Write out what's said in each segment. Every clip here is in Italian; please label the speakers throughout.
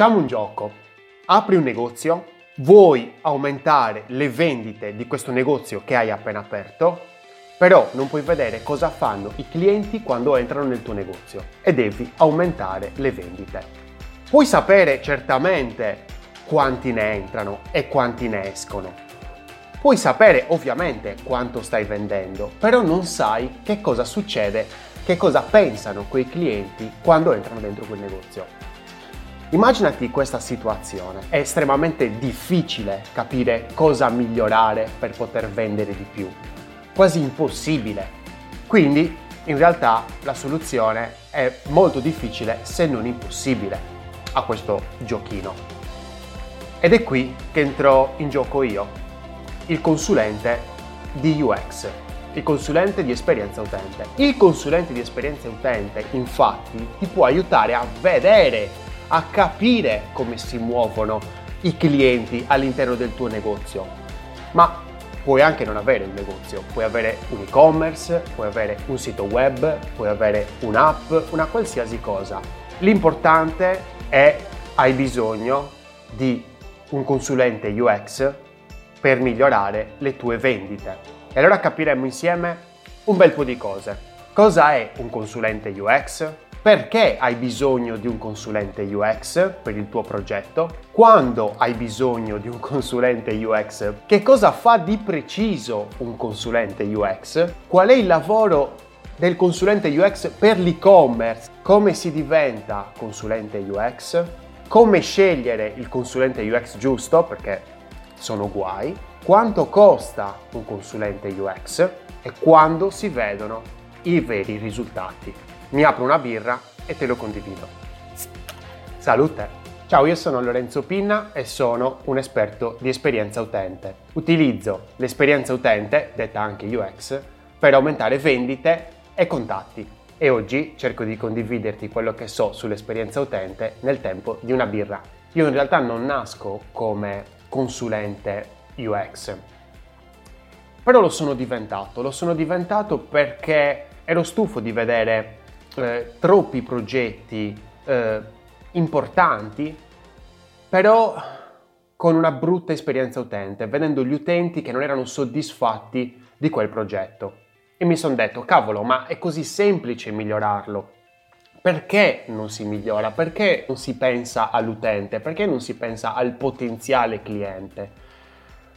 Speaker 1: Facciamo un gioco. Apri un negozio, vuoi aumentare le vendite di questo negozio che hai appena aperto, però non puoi vedere cosa fanno i clienti quando entrano nel tuo negozio e devi aumentare le vendite. Puoi sapere certamente quanti ne entrano e quanti ne escono. Puoi sapere ovviamente quanto stai vendendo, però non sai che cosa succede, che cosa pensano quei clienti quando entrano dentro quel negozio. Immaginati questa situazione. È estremamente difficile capire cosa migliorare per poter vendere di più. Quasi impossibile. Quindi, in realtà, la soluzione è molto difficile se non impossibile a questo giochino. Ed è qui che entro in gioco io, il consulente di UX, il consulente di esperienza utente. Il consulente di esperienza utente, infatti, ti può aiutare a vedere a capire come si muovono i clienti all'interno del tuo negozio. Ma puoi anche non avere un negozio, puoi avere un e-commerce, puoi avere un sito web, puoi avere un'app, una qualsiasi cosa. L'importante è hai bisogno di un consulente UX per migliorare le tue vendite. E allora capiremo insieme un bel po' di cose. Cosa è un consulente UX? Perché hai bisogno di un consulente UX per il tuo progetto, quando hai bisogno di un consulente UX, che cosa fa di preciso un consulente UX, qual è il lavoro del consulente UX per l'e-commerce, come si diventa consulente UX, come scegliere il consulente UX giusto, perché sono guai, quanto costa un consulente UX e quando si vedono i veri risultati mi apro una birra e te lo condivido. Salute! Ciao, io sono Lorenzo Pinna e sono un esperto di esperienza utente. Utilizzo l'esperienza utente, detta anche UX, per aumentare vendite e contatti. E oggi cerco di condividerti quello che so sull'esperienza utente nel tempo di una birra. Io in realtà non nasco come consulente UX, però lo sono diventato. Lo sono diventato perché ero stufo di vedere eh, troppi progetti eh, importanti, però con una brutta esperienza utente, vedendo gli utenti che non erano soddisfatti di quel progetto. E mi sono detto, cavolo, ma è così semplice migliorarlo. Perché non si migliora? Perché non si pensa all'utente? Perché non si pensa al potenziale cliente?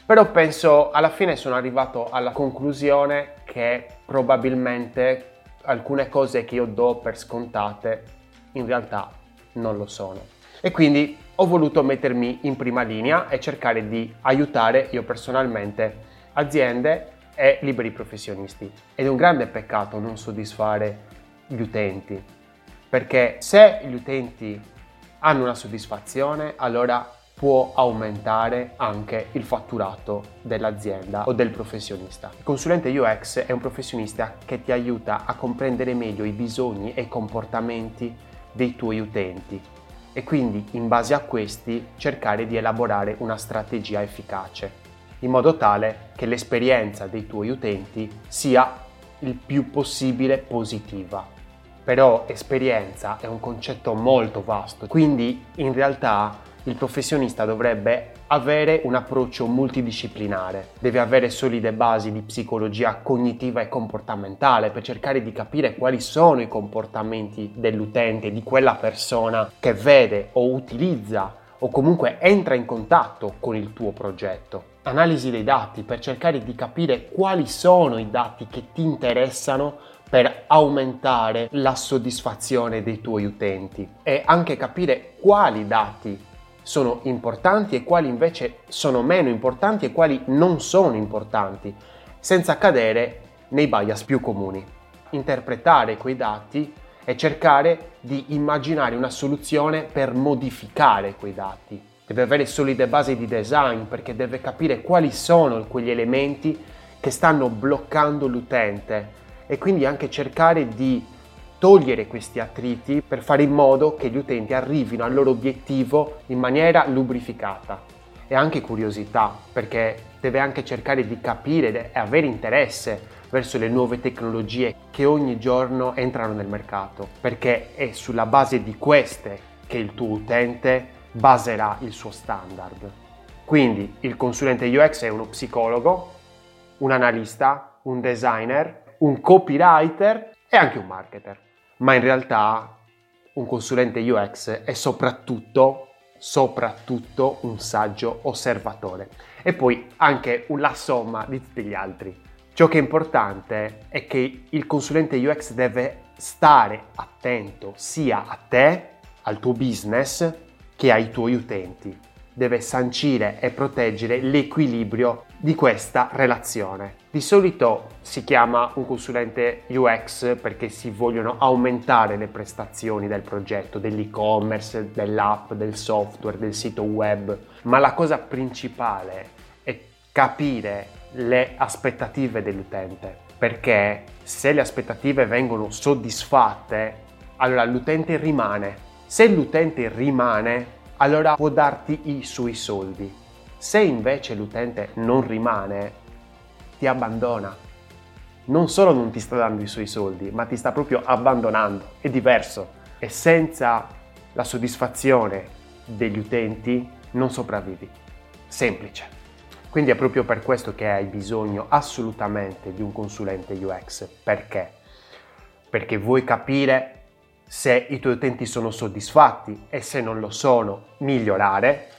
Speaker 1: Però penso, alla fine sono arrivato alla conclusione che probabilmente alcune cose che io do per scontate in realtà non lo sono. E quindi ho voluto mettermi in prima linea e cercare di aiutare io personalmente aziende e liberi professionisti. Ed è un grande peccato non soddisfare gli utenti, perché se gli utenti hanno una soddisfazione, allora può aumentare anche il fatturato dell'azienda o del professionista. Il consulente UX è un professionista che ti aiuta a comprendere meglio i bisogni e i comportamenti dei tuoi utenti e quindi in base a questi cercare di elaborare una strategia efficace, in modo tale che l'esperienza dei tuoi utenti sia il più possibile positiva. Però esperienza è un concetto molto vasto, quindi in realtà il professionista dovrebbe avere un approccio multidisciplinare, deve avere solide basi di psicologia cognitiva e comportamentale per cercare di capire quali sono i comportamenti dell'utente, di quella persona che vede o utilizza o comunque entra in contatto con il tuo progetto. Analisi dei dati per cercare di capire quali sono i dati che ti interessano per aumentare la soddisfazione dei tuoi utenti e anche capire quali dati sono importanti e quali invece sono meno importanti e quali non sono importanti, senza cadere nei bias più comuni. Interpretare quei dati e cercare di immaginare una soluzione per modificare quei dati. Deve avere solide basi di design perché deve capire quali sono quegli elementi che stanno bloccando l'utente e quindi anche cercare di togliere questi attriti per fare in modo che gli utenti arrivino al loro obiettivo in maniera lubrificata. E anche curiosità, perché deve anche cercare di capire e avere interesse verso le nuove tecnologie che ogni giorno entrano nel mercato, perché è sulla base di queste che il tuo utente baserà il suo standard. Quindi il consulente UX è uno psicologo, un analista, un designer, un copywriter e anche un marketer. Ma in realtà un consulente UX è soprattutto, soprattutto un saggio osservatore e poi anche la somma di tutti gli altri. Ciò che è importante è che il consulente UX deve stare attento sia a te, al tuo business, che ai tuoi utenti. Deve sancire e proteggere l'equilibrio di questa relazione. Di solito si chiama un consulente UX perché si vogliono aumentare le prestazioni del progetto, dell'e-commerce, dell'app, del software, del sito web, ma la cosa principale è capire le aspettative dell'utente, perché se le aspettative vengono soddisfatte, allora l'utente rimane. Se l'utente rimane, allora può darti i suoi soldi. Se invece l'utente non rimane, ti abbandona. Non solo non ti sta dando i suoi soldi, ma ti sta proprio abbandonando. È diverso. E senza la soddisfazione degli utenti non sopravvivi. Semplice. Quindi è proprio per questo che hai bisogno assolutamente di un consulente UX. Perché? Perché vuoi capire se i tuoi utenti sono soddisfatti e se non lo sono, migliorare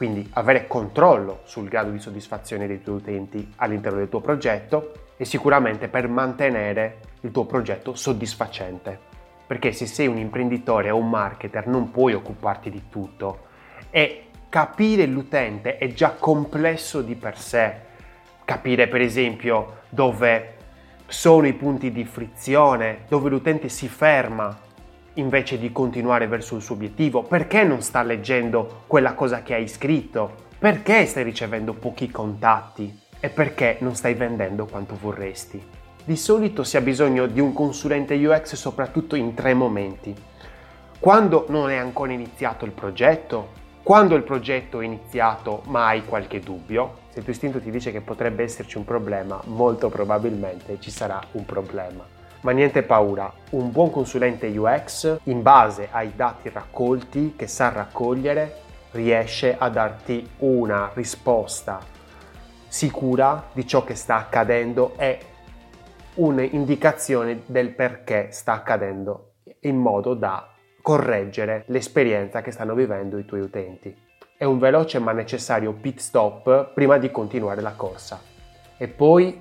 Speaker 1: quindi avere controllo sul grado di soddisfazione dei tuoi utenti all'interno del tuo progetto e sicuramente per mantenere il tuo progetto soddisfacente. Perché se sei un imprenditore o un marketer non puoi occuparti di tutto e capire l'utente è già complesso di per sé. Capire per esempio dove sono i punti di frizione, dove l'utente si ferma invece di continuare verso il suo obiettivo? Perché non sta leggendo quella cosa che hai scritto? Perché stai ricevendo pochi contatti? E perché non stai vendendo quanto vorresti? Di solito si ha bisogno di un consulente UX soprattutto in tre momenti. Quando non è ancora iniziato il progetto, quando il progetto è iniziato ma hai qualche dubbio, se il tuo istinto ti dice che potrebbe esserci un problema, molto probabilmente ci sarà un problema. Ma niente paura, un buon consulente UX in base ai dati raccolti che sa raccogliere riesce a darti una risposta sicura di ciò che sta accadendo e un'indicazione del perché sta accadendo in modo da correggere l'esperienza che stanno vivendo i tuoi utenti. È un veloce ma necessario pit stop prima di continuare la corsa. E poi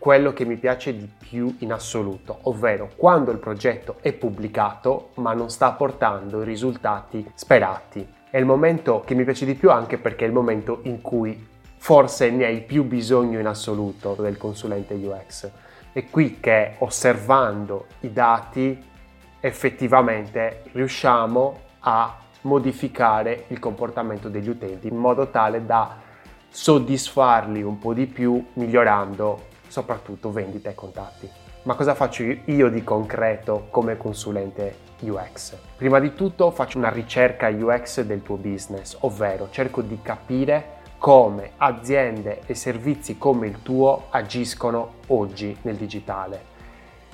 Speaker 1: quello che mi piace di più in assoluto, ovvero quando il progetto è pubblicato ma non sta portando i risultati sperati. È il momento che mi piace di più anche perché è il momento in cui forse ne hai più bisogno in assoluto del consulente UX. È qui che osservando i dati effettivamente riusciamo a modificare il comportamento degli utenti in modo tale da soddisfarli un po' di più migliorando soprattutto vendita e contatti. Ma cosa faccio io di concreto come consulente UX? Prima di tutto faccio una ricerca UX del tuo business, ovvero cerco di capire come aziende e servizi come il tuo agiscono oggi nel digitale.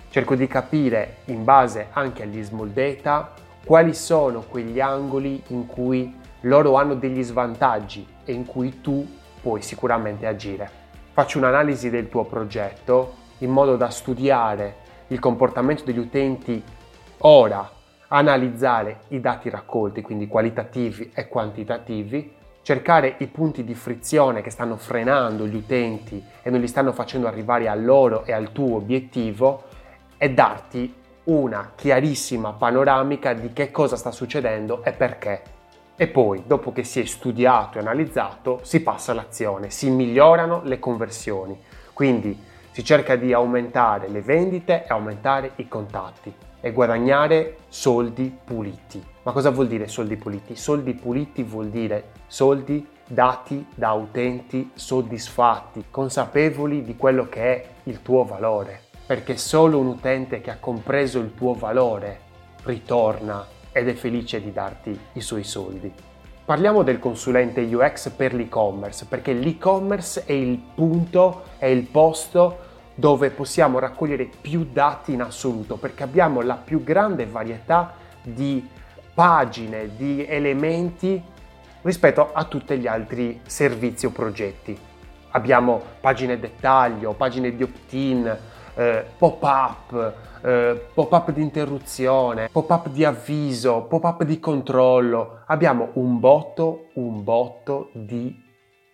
Speaker 1: Cerco di capire in base anche agli small data quali sono quegli angoli in cui loro hanno degli svantaggi e in cui tu puoi sicuramente agire faccio un'analisi del tuo progetto in modo da studiare il comportamento degli utenti ora, analizzare i dati raccolti, quindi qualitativi e quantitativi, cercare i punti di frizione che stanno frenando gli utenti e non li stanno facendo arrivare a loro e al tuo obiettivo e darti una chiarissima panoramica di che cosa sta succedendo e perché e poi, dopo che si è studiato e analizzato, si passa all'azione, si migliorano le conversioni. Quindi si cerca di aumentare le vendite e aumentare i contatti e guadagnare soldi puliti. Ma cosa vuol dire soldi puliti? Soldi puliti vuol dire soldi dati da utenti soddisfatti, consapevoli di quello che è il tuo valore. Perché solo un utente che ha compreso il tuo valore ritorna ed è felice di darti i suoi soldi. Parliamo del consulente UX per l'e-commerce, perché l'e-commerce è il punto, è il posto dove possiamo raccogliere più dati in assoluto, perché abbiamo la più grande varietà di pagine di elementi rispetto a tutti gli altri servizi o progetti. Abbiamo pagine dettaglio, pagine di opt-in, eh, pop-up, eh, pop-up di interruzione, pop-up di avviso, pop-up di controllo. Abbiamo un botto, un botto di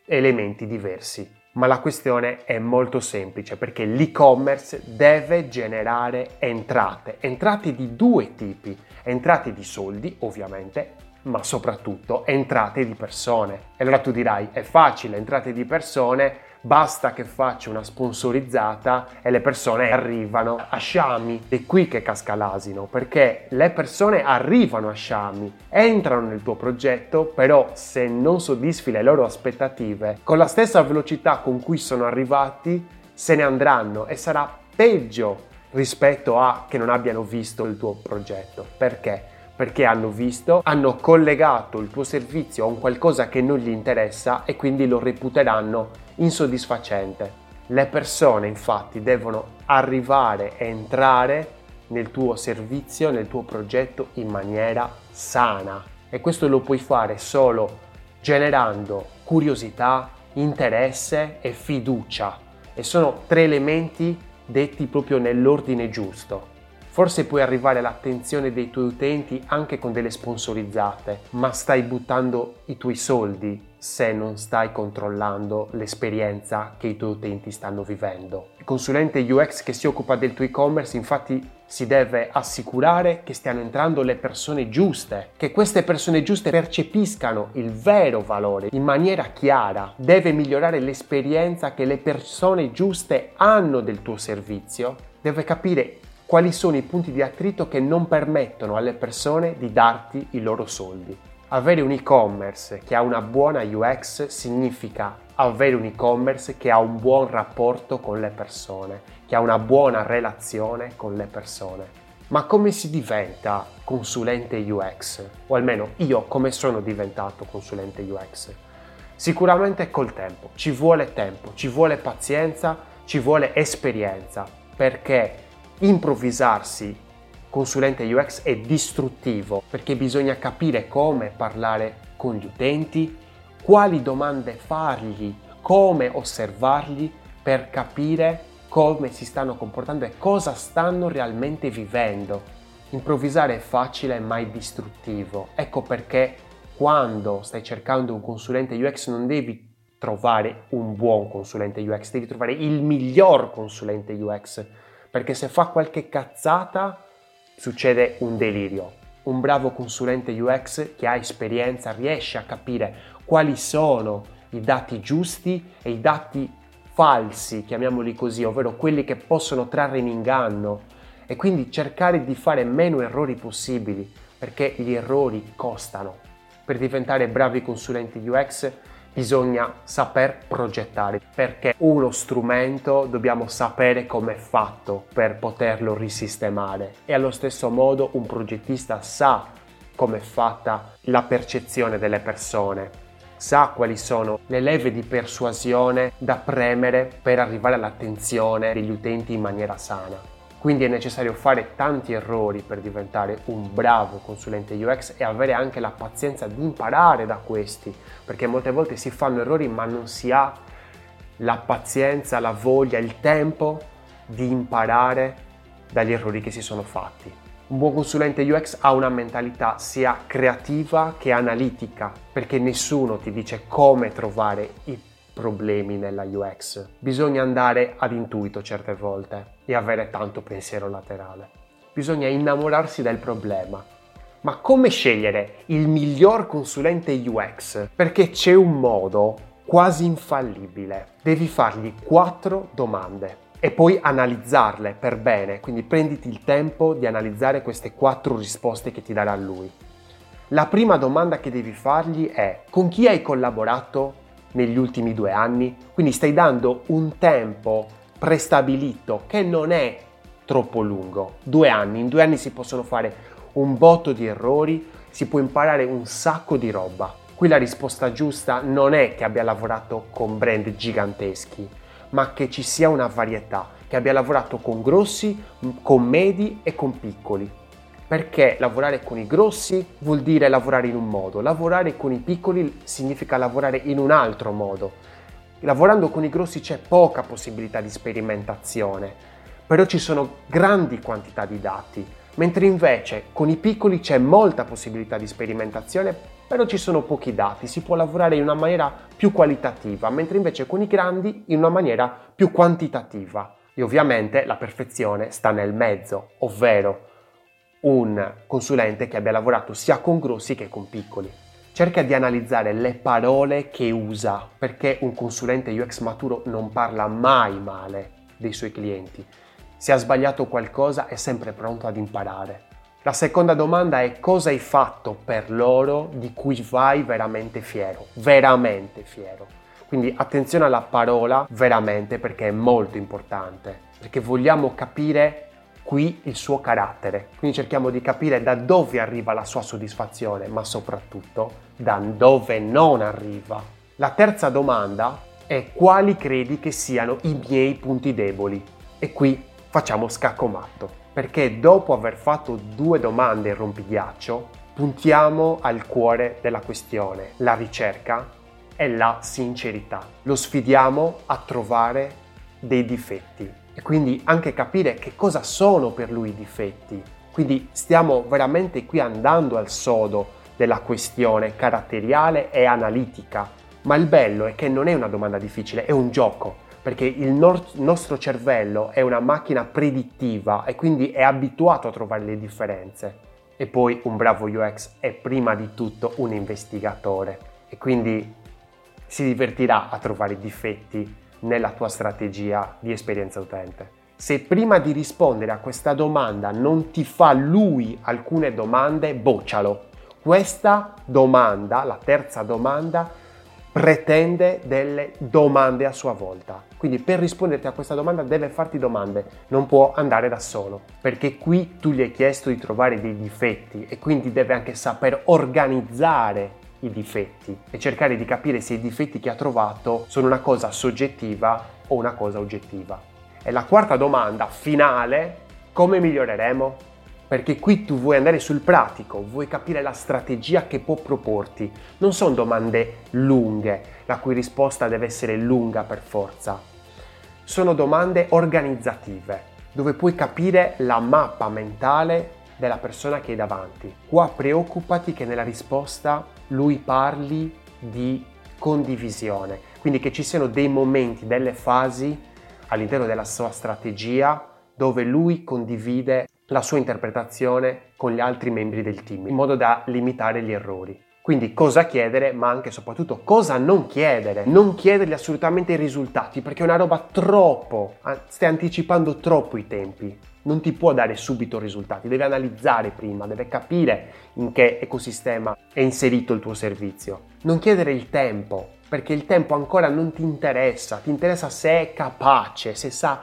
Speaker 1: elementi diversi. Ma la questione è molto semplice perché l'e-commerce deve generare entrate, entrate di due tipi, entrate di soldi ovviamente ma soprattutto entrate di persone. E allora tu dirai, è facile, entrate di persone, basta che faccia una sponsorizzata e le persone arrivano a Sciami. È qui che casca l'asino, perché le persone arrivano a Sciami, entrano nel tuo progetto, però se non soddisfi le loro aspettative, con la stessa velocità con cui sono arrivati, se ne andranno e sarà peggio rispetto a che non abbiano visto il tuo progetto. Perché? perché hanno visto, hanno collegato il tuo servizio a un qualcosa che non gli interessa e quindi lo reputeranno insoddisfacente. Le persone infatti devono arrivare e entrare nel tuo servizio, nel tuo progetto in maniera sana e questo lo puoi fare solo generando curiosità, interesse e fiducia e sono tre elementi detti proprio nell'ordine giusto. Forse puoi arrivare all'attenzione dei tuoi utenti anche con delle sponsorizzate, ma stai buttando i tuoi soldi se non stai controllando l'esperienza che i tuoi utenti stanno vivendo. Il consulente UX che si occupa del tuo e-commerce infatti si deve assicurare che stiano entrando le persone giuste, che queste persone giuste percepiscano il vero valore in maniera chiara, deve migliorare l'esperienza che le persone giuste hanno del tuo servizio, deve capire quali sono i punti di attrito che non permettono alle persone di darti i loro soldi. Avere un e-commerce che ha una buona UX significa avere un e-commerce che ha un buon rapporto con le persone, che ha una buona relazione con le persone. Ma come si diventa consulente UX? O almeno io come sono diventato consulente UX? Sicuramente col tempo, ci vuole tempo, ci vuole pazienza, ci vuole esperienza, perché improvvisarsi consulente UX è distruttivo perché bisogna capire come parlare con gli utenti, quali domande fargli, come osservarli per capire come si stanno comportando e cosa stanno realmente vivendo. Improvvisare è facile ma è distruttivo. Ecco perché quando stai cercando un consulente UX non devi trovare un buon consulente UX, devi trovare il miglior consulente UX perché se fa qualche cazzata succede un delirio. Un bravo consulente UX che ha esperienza riesce a capire quali sono i dati giusti e i dati falsi, chiamiamoli così, ovvero quelli che possono trarre in inganno e quindi cercare di fare meno errori possibili, perché gli errori costano. Per diventare bravi consulenti UX bisogna saper progettare perché uno strumento dobbiamo sapere come è fatto per poterlo risistemare e allo stesso modo un progettista sa come è fatta la percezione delle persone sa quali sono le leve di persuasione da premere per arrivare all'attenzione degli utenti in maniera sana. Quindi è necessario fare tanti errori per diventare un bravo consulente UX e avere anche la pazienza di imparare da questi, perché molte volte si fanno errori ma non si ha la pazienza, la voglia, il tempo di imparare dagli errori che si sono fatti. Un buon consulente UX ha una mentalità sia creativa che analitica, perché nessuno ti dice come trovare i problemi nella UX. Bisogna andare ad intuito certe volte e avere tanto pensiero laterale. Bisogna innamorarsi del problema. Ma come scegliere il miglior consulente UX? Perché c'è un modo quasi infallibile. Devi fargli quattro domande e poi analizzarle per bene, quindi prenditi il tempo di analizzare queste quattro risposte che ti darà lui. La prima domanda che devi fargli è con chi hai collaborato negli ultimi due anni, quindi stai dando un tempo prestabilito che non è troppo lungo. Due anni, in due anni si possono fare un botto di errori, si può imparare un sacco di roba. Qui la risposta giusta non è che abbia lavorato con brand giganteschi, ma che ci sia una varietà, che abbia lavorato con grossi, con medi e con piccoli Perché lavorare con i grossi vuol dire lavorare in un modo, lavorare con i piccoli significa lavorare in un altro modo. Lavorando con i grossi c'è poca possibilità di sperimentazione, però ci sono grandi quantità di dati, mentre invece con i piccoli c'è molta possibilità di sperimentazione, però ci sono pochi dati, si può lavorare in una maniera più qualitativa, mentre invece con i grandi in una maniera più quantitativa. E ovviamente la perfezione sta nel mezzo, ovvero un consulente che abbia lavorato sia con grossi che con piccoli. Cerca di analizzare le parole che usa, perché un consulente UX maturo non parla mai male dei suoi clienti. Se ha sbagliato qualcosa è sempre pronto ad imparare. La seconda domanda è cosa hai fatto per loro di cui vai veramente fiero, veramente fiero. Quindi attenzione alla parola veramente perché è molto importante, perché vogliamo capire qui il suo carattere. Quindi cerchiamo di capire da dove arriva la sua soddisfazione, ma soprattutto da dove non arriva. La terza domanda è quali credi che siano i miei punti deboli? E qui facciamo scacco matto, perché dopo aver fatto due domande in rompighiaccio, puntiamo al cuore della questione, la ricerca e la sincerità. Lo sfidiamo a trovare dei difetti e quindi anche capire che cosa sono per lui i difetti. Quindi stiamo veramente qui andando al sodo della questione caratteriale e analitica. Ma il bello è che non è una domanda difficile, è un gioco, perché il no- nostro cervello è una macchina predittiva e quindi è abituato a trovare le differenze. E poi un bravo UX è prima di tutto un investigatore e quindi si divertirà a trovare difetti nella tua strategia di esperienza utente. Se prima di rispondere a questa domanda non ti fa lui alcune domande, boccialo. Questa domanda, la terza domanda, pretende delle domande a sua volta. Quindi per risponderti a questa domanda deve farti domande, non può andare da solo, perché qui tu gli hai chiesto di trovare dei difetti e quindi deve anche saper organizzare i difetti e cercare di capire se i difetti che ha trovato sono una cosa soggettiva o una cosa oggettiva. E la quarta domanda finale, come miglioreremo? Perché qui tu vuoi andare sul pratico, vuoi capire la strategia che può proporti. Non sono domande lunghe, la cui risposta deve essere lunga per forza. Sono domande organizzative, dove puoi capire la mappa mentale della persona che hai davanti. Qua preoccupati che nella risposta lui parli di condivisione, quindi che ci siano dei momenti, delle fasi all'interno della sua strategia dove lui condivide la sua interpretazione con gli altri membri del team, in modo da limitare gli errori. Quindi cosa chiedere, ma anche e soprattutto cosa non chiedere. Non chiedergli assolutamente i risultati, perché è una roba troppo, stai anticipando troppo i tempi non ti può dare subito risultati, deve analizzare prima, deve capire in che ecosistema è inserito il tuo servizio. Non chiedere il tempo, perché il tempo ancora non ti interessa, ti interessa se è capace, se sa,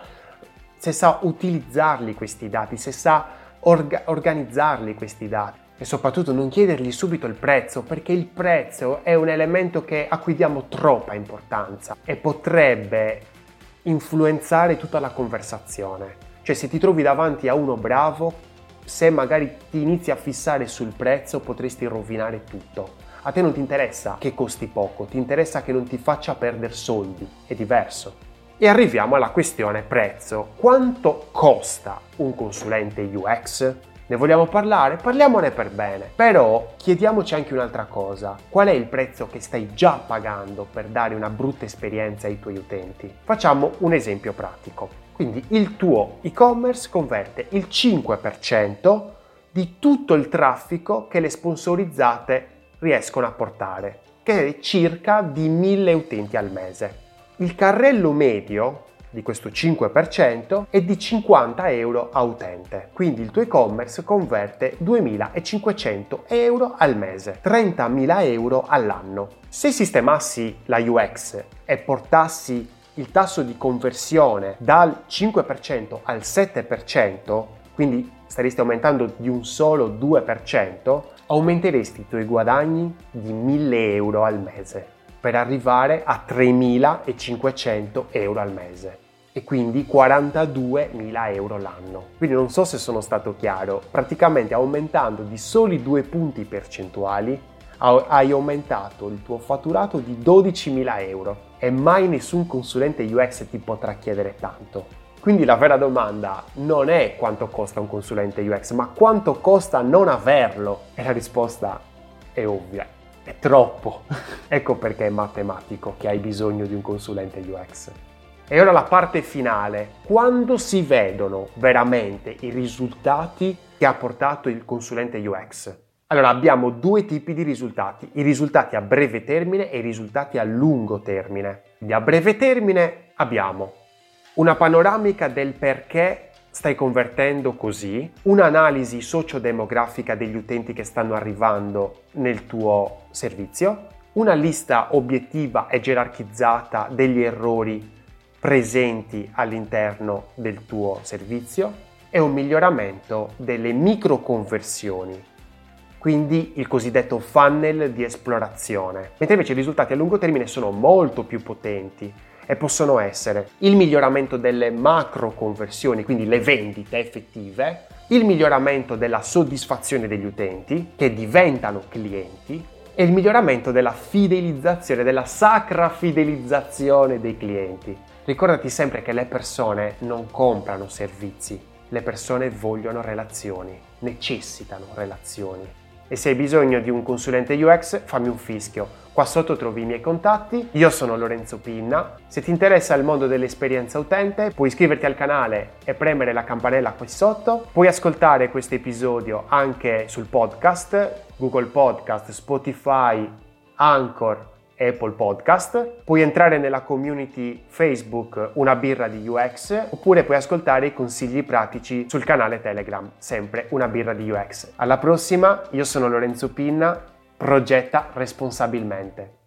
Speaker 1: se sa utilizzarli questi dati, se sa orga- organizzarli questi dati. E soprattutto non chiedergli subito il prezzo, perché il prezzo è un elemento che, a cui diamo troppa importanza e potrebbe influenzare tutta la conversazione. Cioè se ti trovi davanti a uno bravo, se magari ti inizi a fissare sul prezzo potresti rovinare tutto. A te non ti interessa che costi poco, ti interessa che non ti faccia perdere soldi, è diverso. E arriviamo alla questione prezzo. Quanto costa un consulente UX? Ne vogliamo parlare? Parliamone per bene. Però chiediamoci anche un'altra cosa. Qual è il prezzo che stai già pagando per dare una brutta esperienza ai tuoi utenti? Facciamo un esempio pratico. Quindi il tuo e-commerce converte il 5% di tutto il traffico che le sponsorizzate riescono a portare, che è circa di 1000 utenti al mese. Il carrello medio di questo 5% è di 50 euro a utente. Quindi il tuo e-commerce converte 2500 euro al mese, 30.000 euro all'anno. Se sistemassi la UX e portassi il tasso di conversione dal 5% al 7%, quindi staresti aumentando di un solo 2%, aumenteresti i tuoi guadagni di 1000 euro al mese per arrivare a 3500 euro al mese. e quindi 42.000 euro l'anno. Quindi non so se sono stato chiaro, praticamente aumentando di soli due punti percentuali hai aumentato il tuo fatturato di 12.000 euro e mai nessun consulente UX ti potrà chiedere tanto. Quindi la vera domanda non è quanto costa un consulente UX, ma quanto costa non averlo. E la risposta è ovvia, è troppo. ecco perché è matematico che hai bisogno di un consulente UX. E ora la parte finale, quando si vedono veramente i risultati che ha portato il consulente UX? Allora abbiamo due tipi di risultati, i risultati a breve termine e i risultati a lungo termine. A breve termine abbiamo una panoramica del perché stai convertendo così, un'analisi sociodemografica degli utenti che stanno arrivando nel tuo servizio, una lista obiettiva e gerarchizzata degli errori presenti all'interno del tuo servizio? E un miglioramento delle microconversioni, quindi il cosiddetto funnel di esplorazione, mentre invece i risultati a lungo termine sono molto più potenti e possono essere il miglioramento delle macro conversioni, quindi le vendite effettive, il miglioramento della soddisfazione degli utenti che diventano clienti e il miglioramento della fidelizzazione, della sacra fidelizzazione dei clienti. Ricordati sempre che le persone non comprano servizi, le persone vogliono relazioni, necessitano relazioni. E se hai bisogno di un consulente UX, fammi un fischio. Qua sotto trovi i miei contatti. Io sono Lorenzo Pinna. Se ti interessa il mondo dell'esperienza utente, puoi iscriverti al canale e premere la campanella qui sotto. Puoi ascoltare questo episodio anche sul podcast, Google Podcast, Spotify, Anchor Apple Podcast, puoi entrare nella community Facebook Una birra di UX oppure puoi ascoltare i consigli pratici sul canale Telegram, sempre Una birra di UX. Alla prossima, io sono Lorenzo Pinna, progetta responsabilmente.